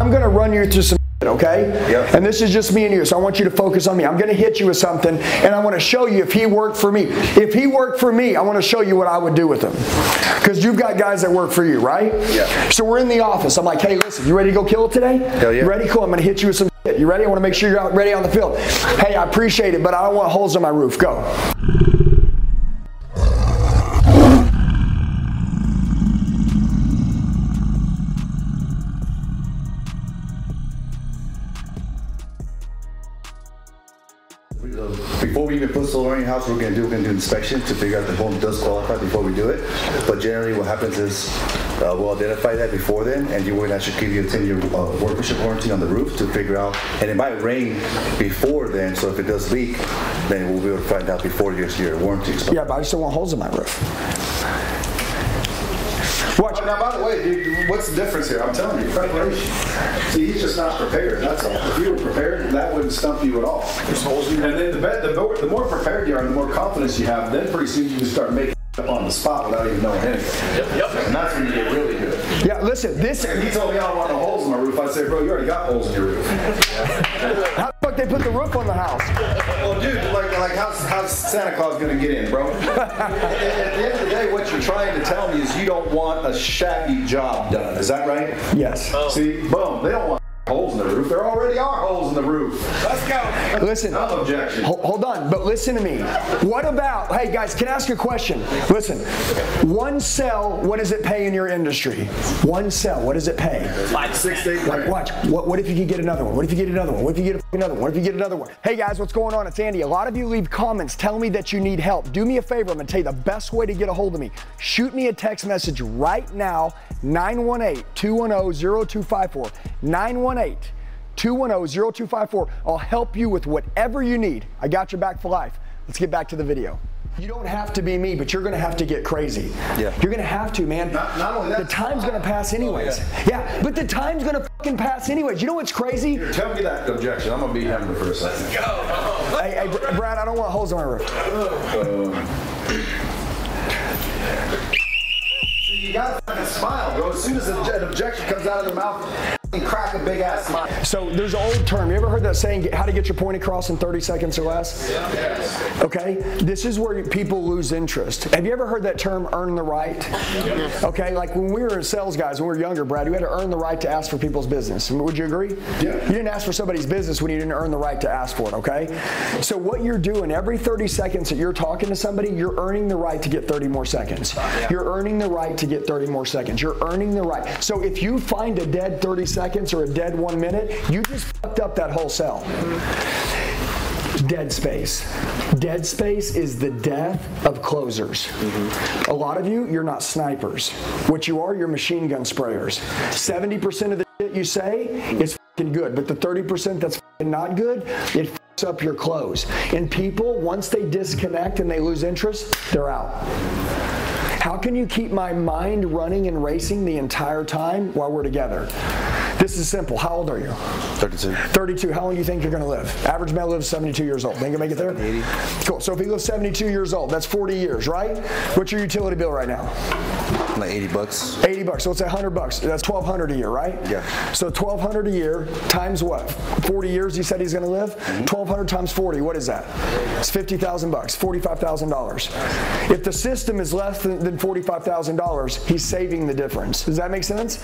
I'm gonna run you through some okay? Yep. And this is just me and you, so I want you to focus on me. I'm gonna hit you with something, and I wanna show you if he worked for me. If he worked for me, I wanna show you what I would do with him. Because you've got guys that work for you, right? Yeah. So we're in the office. I'm like, hey, listen, you ready to go kill it today? Hell yeah. You ready? Cool. I'm gonna hit you with some shit. You ready? I wanna make sure you're out ready on the field. Hey, I appreciate it, but I don't want holes in my roof. Go. Before we even put solar in your house, we're gonna do, we're gonna do inspection to figure out the home does qualify before we do it. But generally, what happens is, uh, we'll identify that before then, and you will actually give you a ten-year uh, workmanship warranty on the roof to figure out, and it might rain before then, so if it does leak, then we'll be able to find out before your, your warranty expires. Yeah, but I just don't want holes in my roof. Watch. Now, by the way, dude, what's the difference here? I'm telling you, preparation. See, he's just not prepared, that's all. If you were prepared, that wouldn't stump you at all. There's holes in- And then the, the more, the more prepared you are, the more confidence you have, then pretty soon you can start making on the spot without even knowing anything. Yep, yep. And that's when you get really good. Yeah, listen, this. If he told me I don't want no holes in my roof, I'd say, bro, you already got holes in your roof. How the fuck they put the roof on the house? Well, dude, like, like how's, how's Santa Claus gonna get in, bro? at, at the end of the day, what you're trying to tell me is you don't want a shaggy job done. Is that right? Yes. Oh. See, boom, they don't want holes in the roof. There already are holes in the roof. Let's go. Listen. No objection. Hold, hold on, but listen to me. What about, hey guys, can I ask a question? Listen, one cell, what does it pay in your industry? One cell, what does it pay? Like six, eight Like, watch. What, what if you could get another one? What if you get another one? What if you get another one? What if you get another one? Hey guys, what's going on? It's Andy. A lot of you leave comments telling me that you need help. Do me a favor. I'm gonna tell you the best way to get a hold of me. Shoot me a text message right now, 918-210-0254. 918-210-0254. I'll help you with whatever you need. I got your back for life. Let's get back to the video. You don't have to be me, but you're gonna have to get crazy. Yeah. You're gonna have to, man. Not- not only that- the time's gonna pass oh, anyways. Oh, yeah. but the time's gonna fucking pass anyways. You know what's crazy? Tell me that objection. I'm gonna be him for a second. Hey, hey, Br- Brad, I don't want holes in my roof. So You gotta fucking smile, bro. As soon as an objection comes out of their mouth, fucking crack a big ass smile. So there's an old term. You ever heard that saying, how to get your point across in 30 seconds or less? Okay, this is where people lose interest. Have you ever heard that term, earn the right? Okay, like when we were sales guys, when we were younger, Brad, you had to earn the right to ask for people's business. Would you agree? Yeah. You didn't ask for somebody's business when you didn't earn the right to ask for it, okay? So what you're doing, every 30 seconds that you're talking to somebody, you're earning the right to get 30 more seconds. You're earning the right to get 30 more seconds. You're earning the right. So if you find a dead 30 seconds or a dead one minute, you just fucked up that whole cell. Dead space. Dead space is the death of closers. A lot of you, you're not snipers. What you are, you're machine gun sprayers. 70% of the shit you say is good, but the 30% that's not good, it fucks up your close. And people, once they disconnect and they lose interest, they're out. How can you keep my mind running and racing the entire time while we're together? This is simple. How old are you? 32. 32. How long do you think you're going to live? Average man lives 72 years old. Think you make it there? 80. Cool. So if he lives 72 years old, that's 40 years, right? What's your utility bill right now? Like 80 bucks. 80 bucks. So it's 100 bucks. That's 1200 a year, right? Yeah. So 1200 a year times what? 40 years. You said he's going to live. Mm-hmm. 1200 times 40. What is that? It's 50,000 bucks. $45,000. If the system is less than, than $45,000, he's saving the difference. Does that make sense?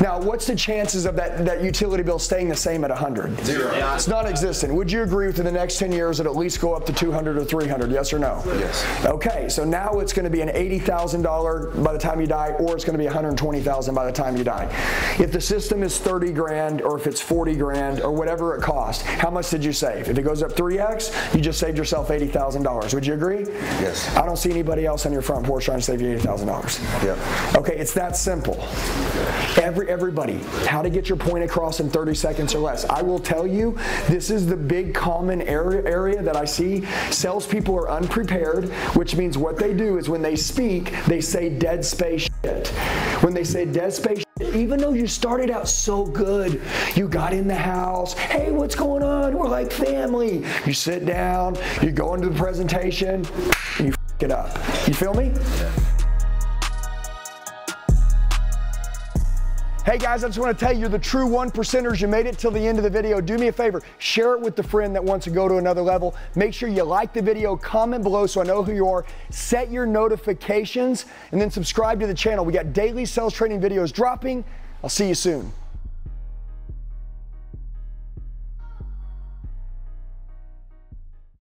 Now, what's the chances of that, that utility bill staying the same at 100? Zero. It's non-existent. Would you agree within the next 10 years it'll at least go up to 200 or 300? Yes or no? Yes. Okay, so now it's going to be an $80,000 by the time you die, or it's going to be 120,000 by the time you die. If the system is 30 grand, or if it's 40 grand, or whatever it costs, how much did you save? If it goes up 3x, you just saved yourself $80,000. Would you agree? Yes. I don't see anybody else on your front porch trying to save you $80,000. Yep. Okay, it's that simple. Every everybody, how to get your point across in 30 seconds or less. I will tell you, this is the big common area area that I see. Salespeople are unprepared, which means what they do is when they speak, they say dead space. When they say dead space even though you started out so good, you got in the house, hey, what's going on? We're like family. You sit down, you go into the presentation, you f- it up. You feel me? Hey guys, I just want to tell you, you're the true one percenters. You made it till the end of the video. Do me a favor, share it with the friend that wants to go to another level. Make sure you like the video, comment below so I know who you are, set your notifications, and then subscribe to the channel. We got daily sales training videos dropping. I'll see you soon.